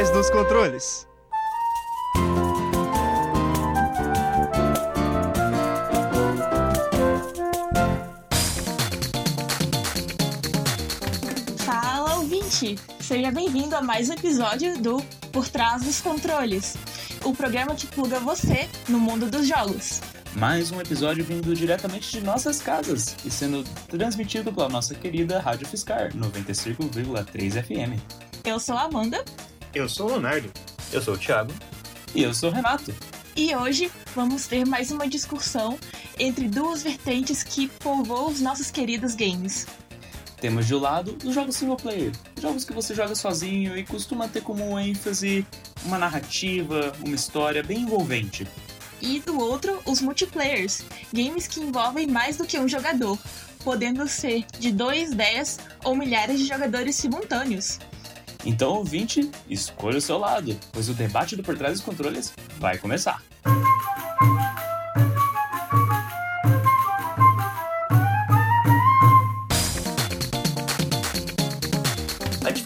trás dos controles. Fala, ouvinte! Seja bem-vindo a mais um episódio do Por Trás dos Controles, o programa que pluga você no mundo dos jogos. Mais um episódio vindo diretamente de nossas casas e sendo transmitido pela nossa querida Rádio Fiscar 95,3 FM. Eu sou a Amanda Eu sou o Leonardo. Eu sou o Thiago. E eu sou o Renato. e hoje vamos ter mais uma discussão entre duas vertentes que povoam os nossos queridos games. Temos de um lado os jogos single player, jogos que você joga sozinho e costuma ter como ênfase uma narrativa, uma história bem envolvente. E do outro, os multiplayers, games que envolvem mais do que um jogador, podendo ser de 2, 10 ou milhares de jogadores simultâneos. Então, ouvinte, escolha o seu lado, pois o debate do Por Trás dos Controles vai começar.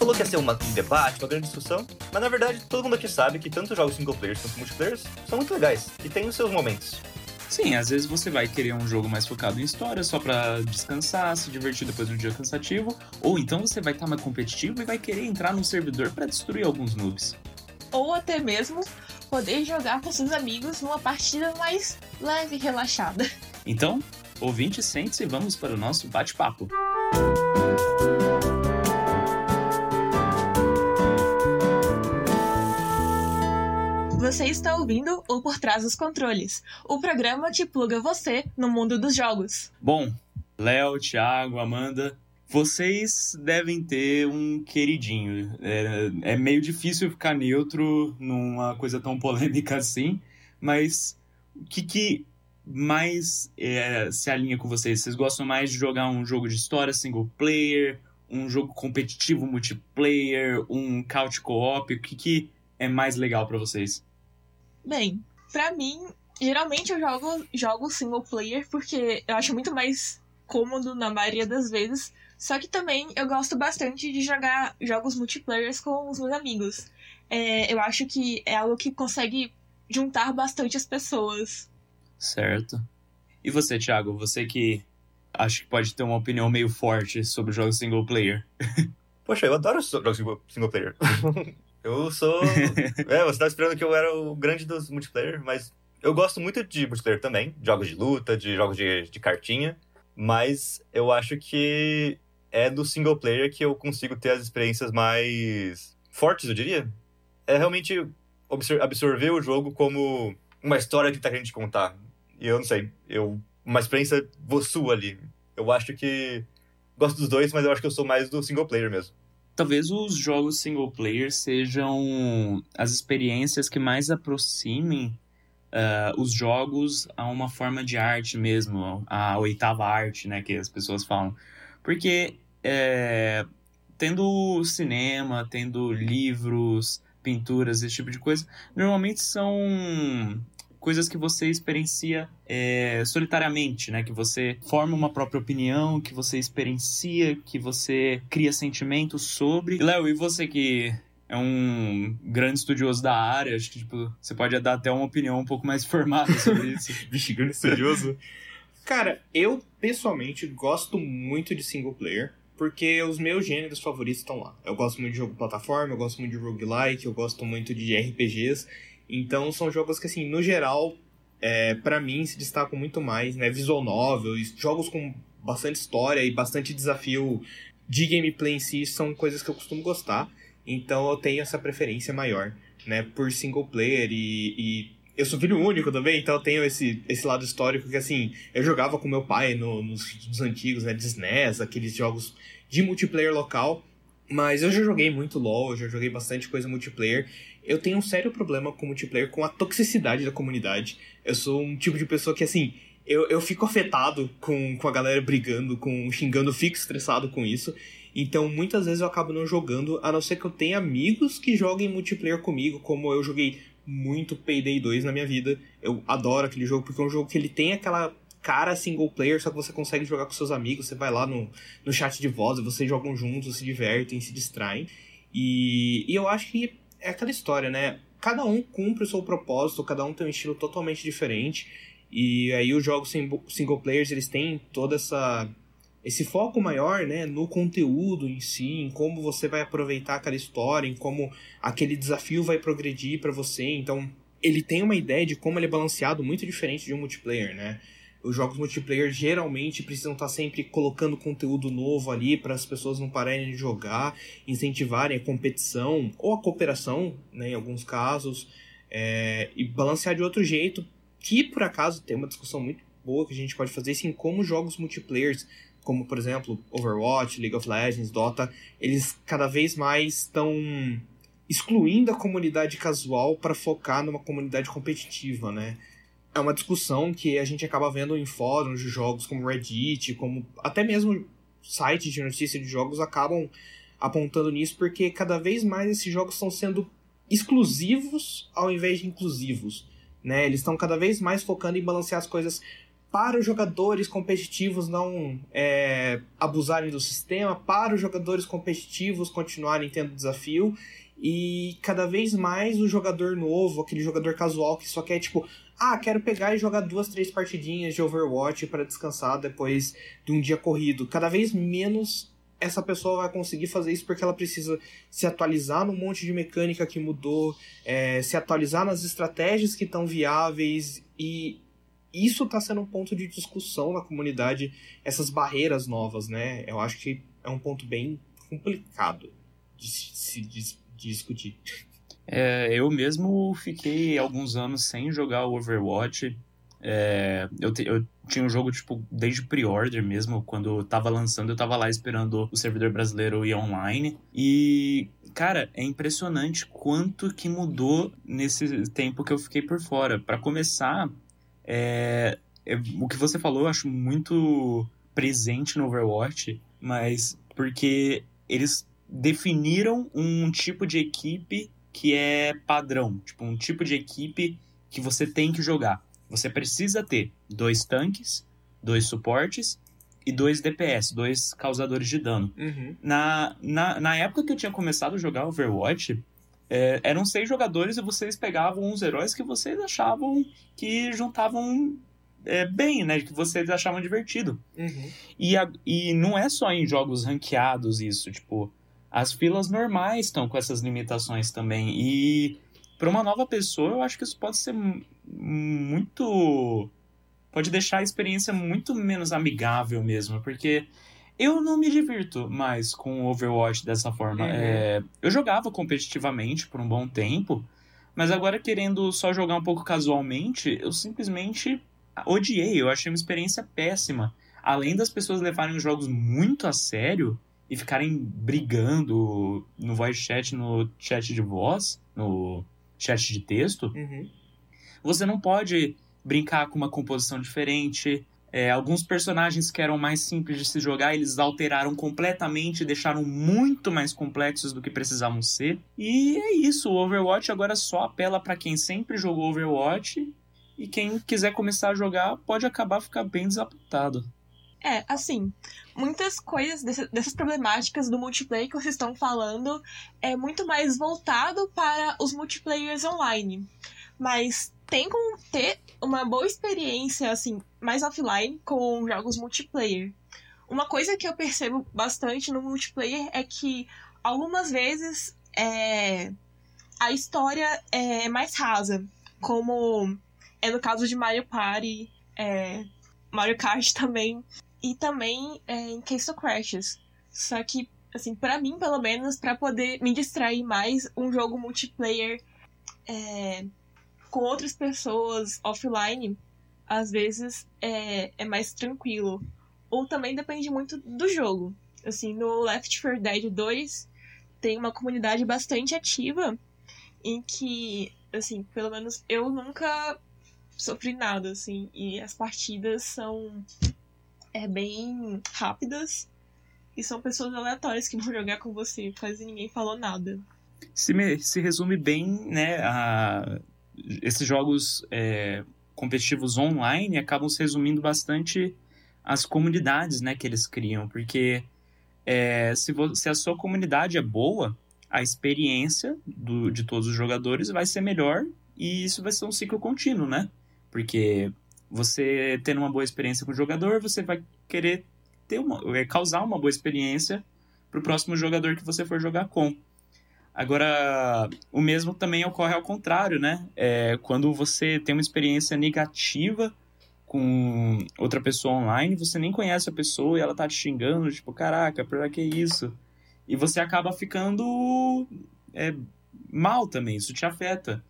Falou que ia ser um debate, uma grande discussão, mas na verdade todo mundo aqui sabe que tanto jogos single players quanto multiplayers são muito legais e têm os seus momentos. Sim, às vezes você vai querer um jogo mais focado em história, só pra descansar, se divertir depois de um dia cansativo, ou então você vai estar mais competitivo e vai querer entrar num servidor pra destruir alguns noobs. Ou até mesmo poder jogar com seus amigos numa partida mais leve e relaxada. Então, ouvinte, sente-se e vamos para o nosso bate-papo. Você está ouvindo o Por Trás dos Controles, o programa que pluga você no mundo dos jogos. Bom, Léo, Thiago, Amanda, vocês devem ter um queridinho. É, é meio difícil ficar neutro numa coisa tão polêmica assim, mas o que, que mais é, se alinha com vocês? Vocês gostam mais de jogar um jogo de história single player, um jogo competitivo multiplayer, um couch co-op? O que, que é mais legal pra vocês? Bem, pra mim, geralmente eu jogo jogos single player porque eu acho muito mais cômodo na maioria das vezes. Só que também eu gosto bastante de jogar jogos multiplayers com os meus amigos. É, eu acho que é algo que consegue juntar bastante as pessoas. Certo. E você, Thiago? Você que acho que pode ter uma opinião meio forte sobre jogos single player. Poxa, eu adoro jogos single player. eu sou. É, você tava esperando que eu era o grande dos multiplayer, mas eu gosto muito de multiplayer também, jogos de luta, de jogos de, de cartinha, mas eu acho que é do single player que eu consigo ter as experiências mais fortes, eu diria. É realmente absor- absorver o jogo como uma história que tá querendo te contar. E eu não sei, eu uma experiência sua ali. Eu acho que gosto dos dois, mas eu acho que eu sou mais do single player mesmo. Talvez os jogos single player sejam as experiências que mais aproximem ah, os jogos a uma forma de arte mesmo, a oitava arte, né, que as pessoas falam. Porque é, tendo cinema, tendo livros, pinturas, esse tipo de coisa, normalmente são coisas que você experiencia é, solitariamente, né? Que você forma uma própria opinião, que você experiencia, que você cria sentimentos sobre. Léo, e você que é um grande estudioso da área, acho que tipo, você pode dar até uma opinião um pouco mais formada sobre isso. Vixe, grande estudioso. Cara, eu pessoalmente gosto muito de single player, porque os meus gêneros favoritos estão lá. Eu gosto muito de jogo plataforma, eu gosto muito de roguelike, eu gosto muito de RPGs. Então são jogos que, assim, no geral, é, para mim se destacam muito mais, né? Visual novel, jogos com bastante história e bastante desafio de gameplay em si são coisas que eu costumo gostar. Então eu tenho essa preferência maior, né? Por single player e, e eu sou filho único também, então eu tenho esse, esse lado histórico que, assim, eu jogava com meu pai no- nos, nos antigos, né, de aqueles jogos de multiplayer local, mas eu já joguei muito LoL, eu já joguei bastante coisa multiplayer. Eu tenho um sério problema com multiplayer, com a toxicidade da comunidade. Eu sou um tipo de pessoa que, assim, eu, eu fico afetado com, com a galera brigando, com xingando, fico estressado com isso. Então, muitas vezes eu acabo não jogando, a não ser que eu tenha amigos que joguem multiplayer comigo, como eu joguei muito Payday 2 na minha vida. Eu adoro aquele jogo, porque é um jogo que ele tem aquela cara single player, só que você consegue jogar com seus amigos, você vai lá no, no chat de voz, vocês jogam juntos, se divertem, se distraem. E, e eu acho que é aquela história, né? Cada um cumpre o seu propósito, cada um tem um estilo totalmente diferente. E aí os jogos single players, eles têm toda essa esse foco maior, né, no conteúdo em si, em como você vai aproveitar aquela história, em como aquele desafio vai progredir para você. Então, ele tem uma ideia de como ele é balanceado muito diferente de um multiplayer, né? Os jogos multiplayer geralmente precisam estar sempre colocando conteúdo novo ali para as pessoas não pararem de jogar, incentivarem a competição ou a cooperação, né, em alguns casos, é, e balancear de outro jeito, que por acaso tem uma discussão muito boa que a gente pode fazer, assim, como jogos multiplayers como por exemplo Overwatch, League of Legends, Dota, eles cada vez mais estão excluindo a comunidade casual para focar numa comunidade competitiva, né? É uma discussão que a gente acaba vendo em fóruns de jogos como Reddit, como até mesmo sites de notícia de jogos acabam apontando nisso porque cada vez mais esses jogos estão sendo exclusivos ao invés de inclusivos, né? Eles estão cada vez mais focando em balancear as coisas para os jogadores competitivos não é, abusarem do sistema, para os jogadores competitivos continuarem tendo desafio e cada vez mais o jogador novo, aquele jogador casual que só quer tipo, ah, quero pegar e jogar duas, três partidinhas de Overwatch para descansar depois de um dia corrido. Cada vez menos essa pessoa vai conseguir fazer isso porque ela precisa se atualizar num monte de mecânica que mudou, é, se atualizar nas estratégias que estão viáveis e isso está sendo um ponto de discussão na comunidade, essas barreiras novas, né? Eu acho que é um ponto bem complicado de se de, de discutir. É, eu mesmo fiquei alguns anos sem jogar o Overwatch. É, eu, te, eu tinha um jogo, tipo, desde pre-order mesmo, quando tava lançando, eu tava lá esperando o servidor brasileiro ir online. E, cara, é impressionante quanto que mudou nesse tempo que eu fiquei por fora. para começar, é, é, o que você falou eu acho muito presente no Overwatch, mas porque eles definiram um tipo de equipe que é padrão, tipo um tipo de equipe que você tem que jogar. Você precisa ter dois tanques, dois suportes e dois DPS, dois causadores de dano. Uhum. Na, na, na época que eu tinha começado a jogar Overwatch, é, eram seis jogadores e vocês pegavam uns heróis que vocês achavam que juntavam é, bem, né? Que vocês achavam divertido. Uhum. E, a, e não é só em jogos ranqueados isso, tipo, as filas normais estão com essas limitações também. E para uma nova pessoa, eu acho que isso pode ser muito. Pode deixar a experiência muito menos amigável mesmo, porque eu não me divirto mais com o Overwatch dessa forma. Uhum. É, eu jogava competitivamente por um bom tempo, mas agora querendo só jogar um pouco casualmente, eu simplesmente odiei. Eu achei uma experiência péssima. Além das pessoas levarem os jogos muito a sério e ficarem brigando no voice chat, no chat de voz, no chat de texto, uhum. você não pode brincar com uma composição diferente. É, alguns personagens que eram mais simples de se jogar, eles alteraram completamente, deixaram muito mais complexos do que precisavam ser. E é isso, o Overwatch agora só apela para quem sempre jogou Overwatch e quem quiser começar a jogar pode acabar ficar bem desapontado. É, assim, muitas coisas desse, dessas problemáticas do multiplayer que vocês estão falando é muito mais voltado para os multiplayers online. Mas tem como ter uma boa experiência, assim, mais offline com jogos multiplayer. Uma coisa que eu percebo bastante no multiplayer é que algumas vezes é, a história é mais rasa, como é no caso de Mario Party, é, Mario Kart também, e também é, em Case of Crashes. Só que, assim, para mim, pelo menos, para poder me distrair mais, um jogo multiplayer é, com outras pessoas offline, às vezes é, é mais tranquilo. Ou também depende muito do jogo. Assim, no Left 4 Dead 2 tem uma comunidade bastante ativa em que, assim, pelo menos eu nunca sofri nada, assim, e as partidas são é, bem rápidas e são pessoas aleatórias que vão jogar com você, quase ninguém falou nada. Se, me, se resume bem, né, a esses jogos é, competitivos online acabam se resumindo bastante às comunidades né, que eles criam, porque é, se, se a sua comunidade é boa, a experiência do, de todos os jogadores vai ser melhor e isso vai ser um ciclo contínuo, né? Porque você tendo uma boa experiência com o jogador, você vai querer ter uma, é, causar uma boa experiência para o próximo jogador que você for jogar com. Agora, o mesmo também ocorre ao contrário, né? É, quando você tem uma experiência negativa com outra pessoa online, você nem conhece a pessoa e ela tá te xingando, tipo, caraca, pra que isso? E você acaba ficando é, mal também, isso te afeta.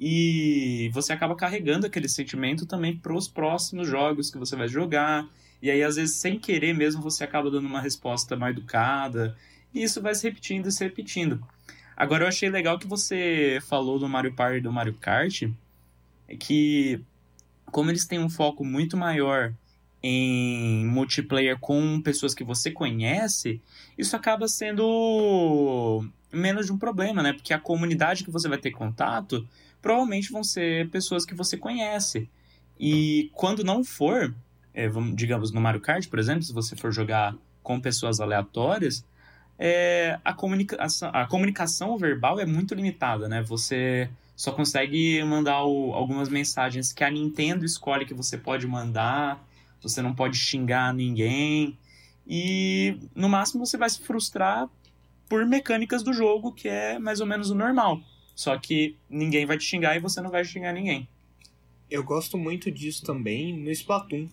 E você acaba carregando aquele sentimento também para os próximos jogos que você vai jogar. E aí, às vezes, sem querer mesmo, você acaba dando uma resposta mal educada. E isso vai se repetindo e se repetindo. Agora, eu achei legal que você falou do Mario Party e do Mario Kart, é que como eles têm um foco muito maior em multiplayer com pessoas que você conhece, isso acaba sendo menos de um problema, né? Porque a comunidade que você vai ter contato provavelmente vão ser pessoas que você conhece. E quando não for, é, digamos, no Mario Kart, por exemplo, se você for jogar com pessoas aleatórias, é, a, comunicação, a comunicação verbal é muito limitada, né? Você só consegue mandar o, algumas mensagens que a Nintendo escolhe que você pode mandar, você não pode xingar ninguém, e no máximo você vai se frustrar por mecânicas do jogo, que é mais ou menos o normal. Só que ninguém vai te xingar e você não vai xingar ninguém. Eu gosto muito disso também no Splatoon.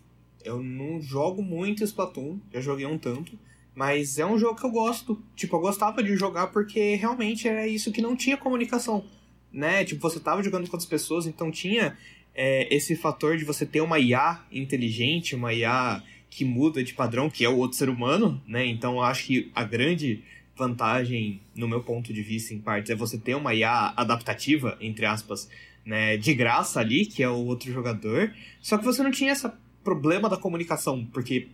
Eu não jogo muito Splatoon, já joguei um tanto, mas é um jogo que eu gosto. Tipo, eu gostava de jogar porque realmente era isso que não tinha comunicação né? Tipo, você tava jogando com outras pessoas, então tinha é, esse fator de você ter uma IA inteligente, uma IA que muda de padrão, que é o outro ser humano, né? Então eu acho que a grande vantagem, no meu ponto de vista, em partes, é você ter uma IA adaptativa, entre aspas, né, de graça ali, que é o outro jogador. Só que você não tinha esse problema da comunicação, porque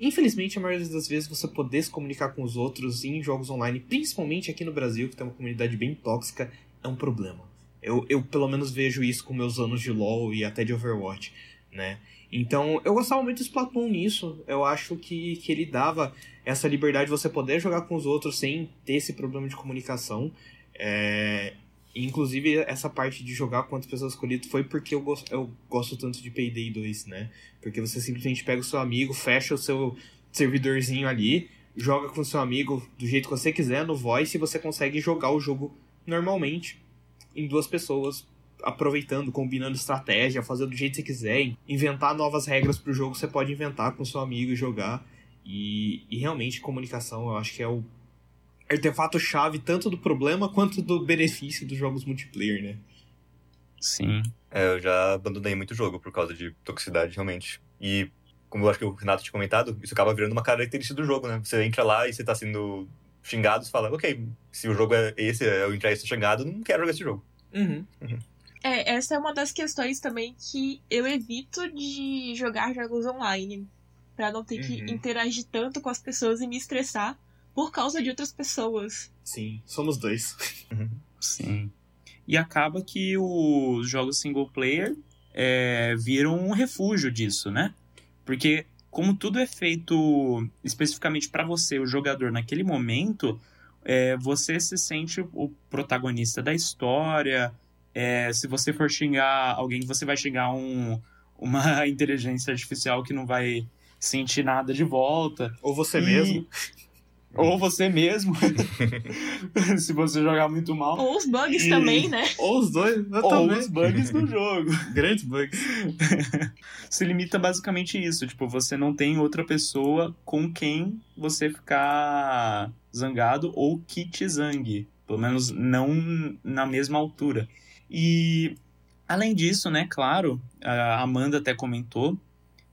infelizmente a maioria das vezes você poder se comunicar com os outros em jogos online, principalmente aqui no Brasil, que tem uma comunidade bem tóxica, é um problema. Eu, eu pelo menos vejo isso com meus anos de LoL e até de Overwatch, né? Então, eu gostava muito do Splatoon nisso. Eu acho que, que ele dava essa liberdade de você poder jogar com os outros sem ter esse problema de comunicação. É... Inclusive, essa parte de jogar com outras pessoas escolhidas foi porque eu gosto, eu gosto tanto de Payday 2, né? Porque você simplesmente pega o seu amigo, fecha o seu servidorzinho ali, joga com o seu amigo do jeito que você quiser no voice e você consegue jogar o jogo normalmente em duas pessoas aproveitando, combinando estratégia, fazendo do jeito que você quiser, inventar novas regras para o jogo, você pode inventar com seu amigo e jogar. E, e realmente comunicação eu acho que é o artefato chave tanto do problema quanto do benefício dos jogos multiplayer, né? Sim. É, eu já abandonei muito jogo por causa de toxicidade, realmente. E, como eu acho que o Renato tinha comentado, isso acaba virando uma característica do jogo, né? Você entra lá e você tá sendo xingados, fala, ok, se o jogo é esse, eu entrar esse xingado, não quero jogar esse jogo. Uhum. Uhum. É, essa é uma das questões também que eu evito de jogar jogos online. para não ter uhum. que interagir tanto com as pessoas e me estressar por causa de outras pessoas. Sim, somos dois. Sim. E acaba que os jogos single player é, viram um refúgio disso, né? Porque como tudo é feito especificamente para você, o jogador, naquele momento, é, você se sente o protagonista da história. É, se você for xingar alguém, você vai xingar um, uma inteligência artificial que não vai sentir nada de volta. Ou você e... mesmo. Ou você mesmo. se você jogar muito mal. Ou os bugs e... também, né? Ou os dois. Ou também. os bugs do jogo. Grandes bugs. se limita basicamente isso. Tipo, você não tem outra pessoa com quem você ficar zangado ou que te zangue. Pelo menos não na mesma altura. E além disso, né, claro, a Amanda até comentou,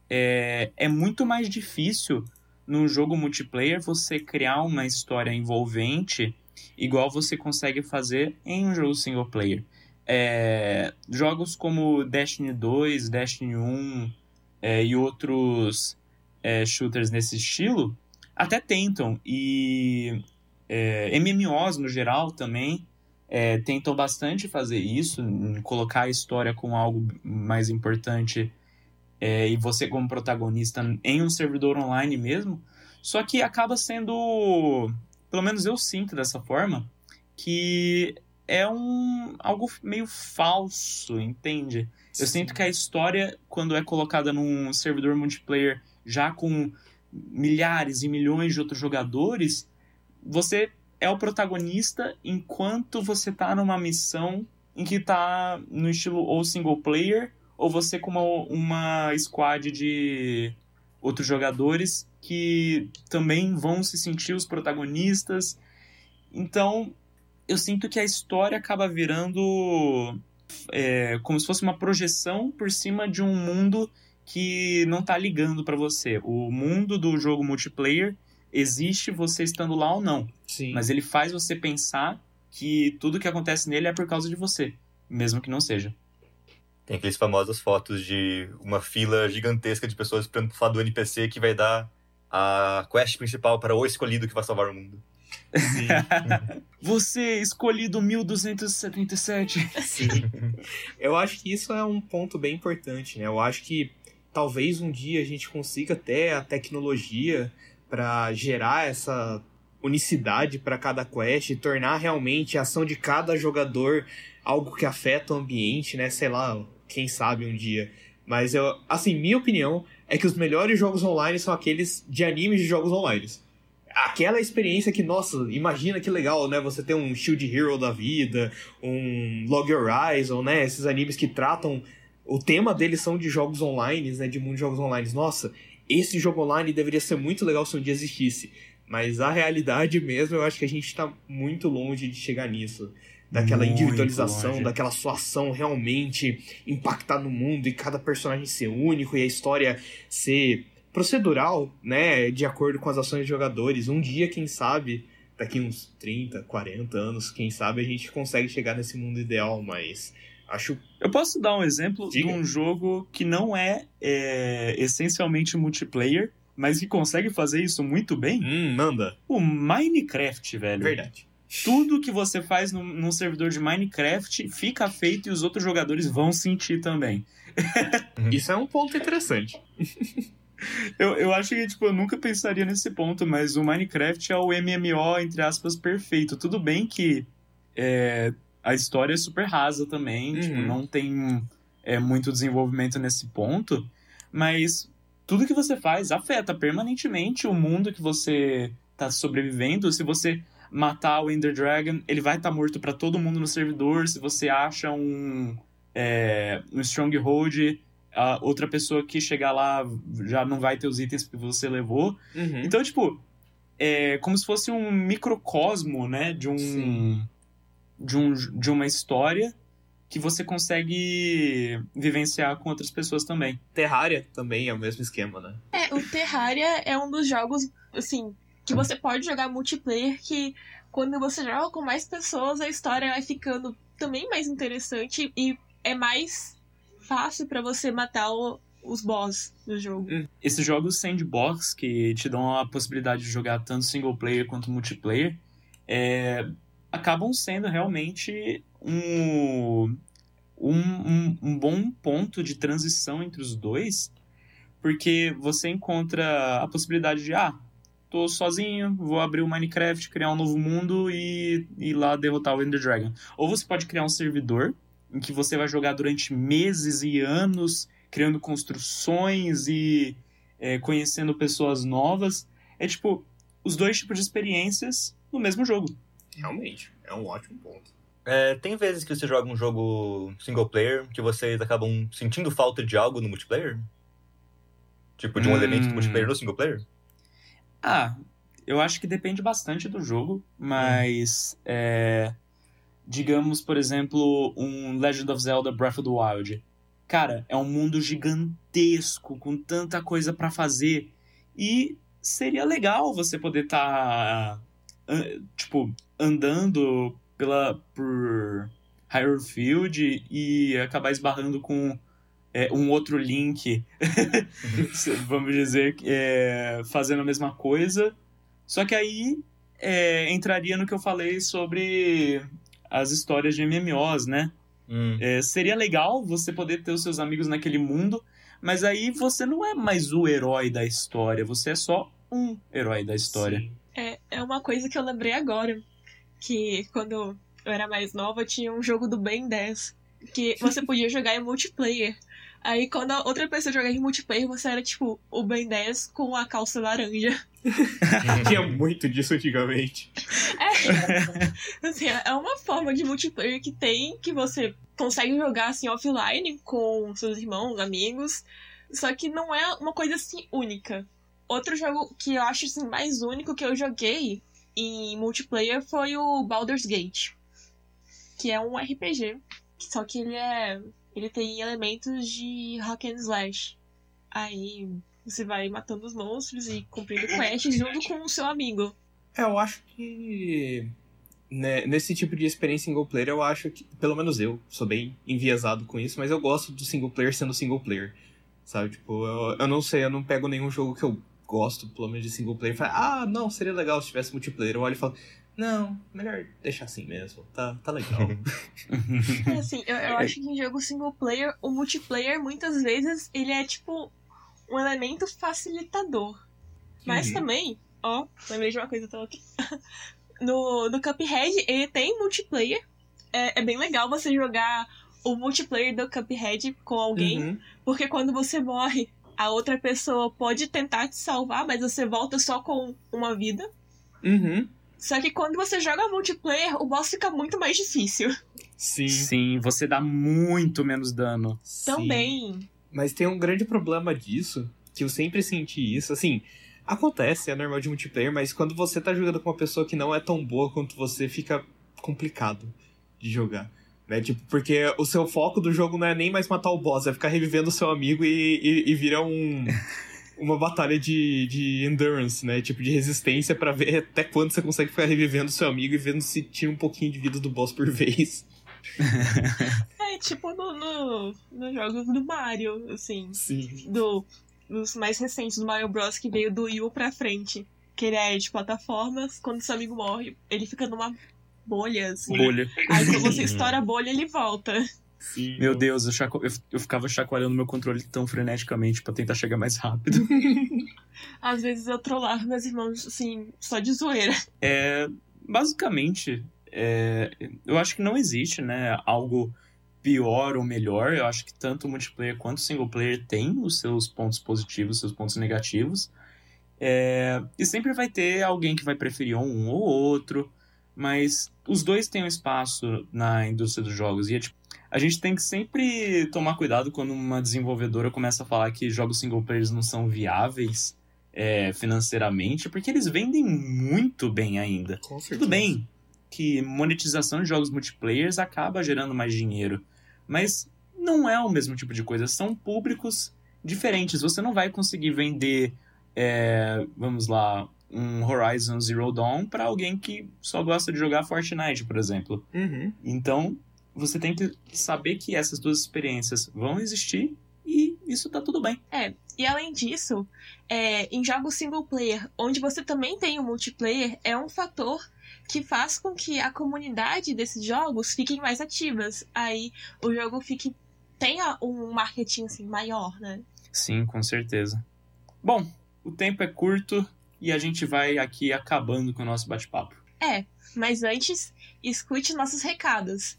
é, é muito mais difícil num jogo multiplayer você criar uma história envolvente igual você consegue fazer em um jogo single player. É, jogos como Destiny 2, Destiny 1 é, e outros é, shooters nesse estilo até tentam. E é, MMOs no geral também é, tentam bastante fazer isso, colocar a história com algo mais importante é, e você como protagonista em um servidor online mesmo. Só que acaba sendo, pelo menos eu sinto dessa forma, que é um algo meio falso, entende? Eu sinto que a história, quando é colocada num servidor multiplayer já com milhares e milhões de outros jogadores, você é o protagonista enquanto você tá numa missão em que tá no estilo ou single player, ou você com uma, uma squad de outros jogadores que também vão se sentir os protagonistas. Então, eu sinto que a história acaba virando é, como se fosse uma projeção por cima de um mundo que não tá ligando para você. O mundo do jogo multiplayer existe você estando lá ou não. Sim. Mas ele faz você pensar que tudo que acontece nele é por causa de você, mesmo que não seja. Tem aqueles famosas fotos de uma fila gigantesca de pessoas esperando pro falar do NPC que vai dar a quest principal para o escolhido que vai salvar o mundo. Sim. Você, escolhido 1277. Sim. Eu acho que isso é um ponto bem importante, né? Eu acho que talvez um dia a gente consiga ter a tecnologia para gerar essa unicidade para cada quest e tornar realmente a ação de cada jogador algo que afeta o ambiente, né? Sei lá, quem sabe um dia. Mas eu, assim, minha opinião é que os melhores jogos online são aqueles de animes de jogos online. Aquela experiência que, nossa, imagina que legal, né? Você ter um Shield Hero da vida, um Log Horizon, né? Esses animes que tratam. O tema deles são de jogos online, né? De mundo de jogos online. Nossa, esse jogo online deveria ser muito legal se um dia existisse. Mas a realidade mesmo, eu acho que a gente tá muito longe de chegar nisso. Daquela Muito individualização, longe. daquela sua ação realmente impactar no mundo e cada personagem ser único e a história ser procedural, né? De acordo com as ações dos jogadores. Um dia, quem sabe, daqui uns 30, 40 anos, quem sabe a gente consegue chegar nesse mundo ideal, mas acho Eu posso dar um exemplo Diga. de um jogo que não é, é, essencialmente multiplayer, mas que consegue fazer isso muito bem? Hum, manda. O Minecraft, velho. Verdade. Tudo que você faz num, num servidor de Minecraft fica feito e os outros jogadores vão sentir também. Isso é um ponto interessante. Eu, eu acho que, tipo, eu nunca pensaria nesse ponto, mas o Minecraft é o MMO, entre aspas, perfeito. Tudo bem que é, a história é super rasa também, Uhum. tipo, não tem é, muito desenvolvimento nesse ponto, mas tudo que você faz afeta permanentemente o mundo que você tá sobrevivendo. Se você matar o Ender Dragon, ele vai estar morto pra todo mundo no servidor. Se você acha um, é, um Stronghold, a outra pessoa que chegar lá já não vai ter os itens que você levou. Uhum. Então, tipo, é como se fosse um microcosmo, né, de um Sim. de um de uma história que você consegue vivenciar com outras pessoas também. Terraria também é o mesmo esquema, né? É, o Terraria é um dos jogos, assim, que você pode jogar multiplayer, que quando você joga com mais pessoas, a história vai ficando também mais interessante e é mais fácil pra você matar o- os boss do jogo. Esses jogos sandbox que te dão a possibilidade de jogar tanto single player quanto multiplayer é, acabam sendo realmente um, um, um, um bom ponto de transição entre os dois, porque você encontra a possibilidade de, ah, tô sozinho, vou abrir o Minecraft, criar um novo mundo e ir lá derrotar o Ender Dragon. Ou você pode criar um servidor em que você vai jogar durante meses e anos, criando construções e é, conhecendo pessoas novas. É tipo, os dois tipos de experiências no mesmo jogo. Realmente, é um ótimo ponto. É, tem vezes que você joga um jogo single player que vocês acabam sentindo falta de algo no multiplayer? Tipo, de um Hum. elemento do multiplayer no single player? Ah, eu acho que depende bastante do jogo, mas é, digamos, por exemplo, um Legend of Zelda Breath of the Wild. Cara, é um mundo gigantesco, com tanta coisa pra fazer. E seria legal você poder estar, tipo, andando pela, por Hyrule Field e acabar esbarrando com é, um outro Link, vamos dizer, é, fazendo a mesma coisa. Só que aí é, entraria no que eu falei sobre as histórias de MMOs, né? Hum. É, seria legal você poder ter os seus amigos naquele mundo, mas aí você não é mais o herói da história, você é só um herói da história. Sim. É, é uma coisa que eu lembrei agora. que quando eu era mais nova tinha um jogo do Ben 10 que você podia jogar em multiplayer. Aí quando a outra pessoa jogava em multiplayer, você era tipo o Ben 10 com a calça laranja. Tinha muito disso antigamente. É, assim, é uma forma de multiplayer que tem que você consegue jogar assim offline com seus irmãos, amigos, só que não é uma coisa assim única. Outro jogo que eu acho assim, mais único que eu joguei em multiplayer foi o Baldur's Gate, que é um RPG, só que ele é ele tem elementos de hack and slash. Aí você vai matando os monstros e cumprindo quests junto com o seu amigo. É, eu acho que né, nesse tipo de experiência single player, eu acho que, pelo menos eu, sou bem enviesado com isso, mas eu gosto do single player sendo single player. Sabe, tipo, eu, eu não sei, eu não pego nenhum jogo que eu gosto, pelo menos de single player, e falo, ah, não, seria legal se tivesse multiplayer. Eu olho e falo, não, melhor deixar assim mesmo, tá, tá legal. É assim, eu, eu acho que em jogo single player, o multiplayer, muitas vezes, ele é tipo um elemento facilitador. Mas Uhum. também, ó, lembrei de uma coisa da outra. No, no Cuphead, ele tem multiplayer. É, é bem legal você jogar o multiplayer do Cuphead com alguém, Uhum. porque quando você morre, a outra pessoa pode tentar te salvar, mas você volta só com uma vida. Uhum. Só que quando você joga multiplayer, o boss fica muito mais difícil. Sim. Sim, você dá muito menos dano. sim. Também. Mas tem um grande problema disso, que eu sempre senti isso, assim, acontece, é normal de multiplayer, mas quando você tá jogando com uma pessoa que não é tão boa quanto você, fica complicado de jogar. Né? Tipo, porque o seu foco do jogo não é nem mais matar o boss, é ficar revivendo o seu amigo e, e, e vira um. Uma batalha de, de endurance, né? Tipo, de resistência pra ver até quando você consegue ficar revivendo o seu amigo e vendo se tira um pouquinho de vida do boss por vez. É tipo no, no, nos jogos do Mario, assim. Sim. Do, dos mais recentes do Mario Bros. que veio do Wii pra frente. Que ele é de plataformas, quando seu amigo morre, ele fica numa bolha, assim. Bolha. Aí quando você estoura a bolha, ele volta. Sim. Meu Deus, eu, chaco... eu, eu ficava chacoalhando meu controle tão freneticamente pra tentar chegar mais rápido. Às vezes eu trollava meus irmãos, assim, só de zoeira. É, basicamente, é, eu acho que não existe, né, algo pior ou melhor. Eu acho que tanto o multiplayer quanto o single player tem os seus pontos positivos, seus pontos negativos. É, e sempre vai ter alguém que vai preferir um ou outro, mas os dois têm um espaço na indústria dos jogos. E é, tipo, a gente tem que sempre tomar cuidado quando uma desenvolvedora começa a falar que jogos single players não são viáveis é, financeiramente, porque eles vendem muito bem ainda. Tudo bem que monetização de jogos multiplayers acaba gerando mais dinheiro, mas não é o mesmo tipo de coisa. São públicos diferentes. Você não vai conseguir vender, é, vamos lá, um Horizon Zero Dawn para alguém que só gosta de jogar Fortnite, por exemplo. Uhum. Então, você tem que saber que essas duas experiências vão existir e isso tá tudo bem. E além disso, é, em jogos single player, onde você também tem o multiplayer, é um fator que faz com que a comunidade desses jogos fiquem mais ativas. Aí o jogo fique tenha um marketing assim maior, né? Sim, com certeza. Bom, o tempo é curto e a gente vai aqui acabando com o nosso bate-papo. É, mas antes, escute nossos recados.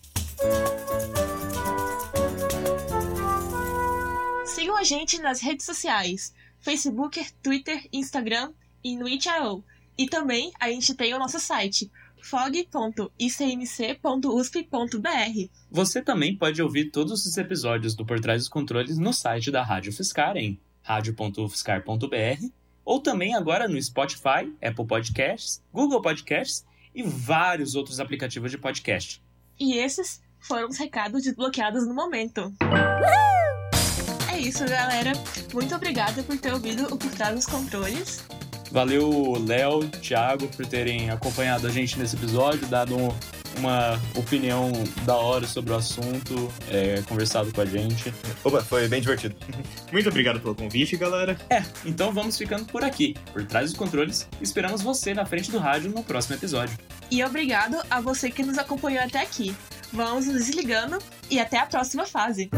Sigam a gente nas redes sociais: Facebook, Twitter, Instagram e no itch.io. E também a gente tem o nosso site fog.icmc.usp.br. Você também pode ouvir todos os episódios do Por Trás dos Controles no site da Rádio Fiscar em radio.ufscar.br ou também agora no Spotify, Apple Podcasts, Google Podcasts e vários outros aplicativos de podcast. E esses foram os recados desbloqueados no momento. É isso, galera. Muito obrigada por ter ouvido o Por Trás dos Controles. Valeu, Léo, Thiago, por terem acompanhado a gente nesse episódio, dado um- uma opinião da hora sobre o assunto, é, conversado com a gente. Opa, foi bem divertido. Muito obrigado pelo convite, galera. É, então vamos ficando por aqui, por trás dos controles. Esperamos você na frente do rádio no próximo episódio. E obrigado a você que nos acompanhou até aqui. Vamos nos desligando e até a próxima fase.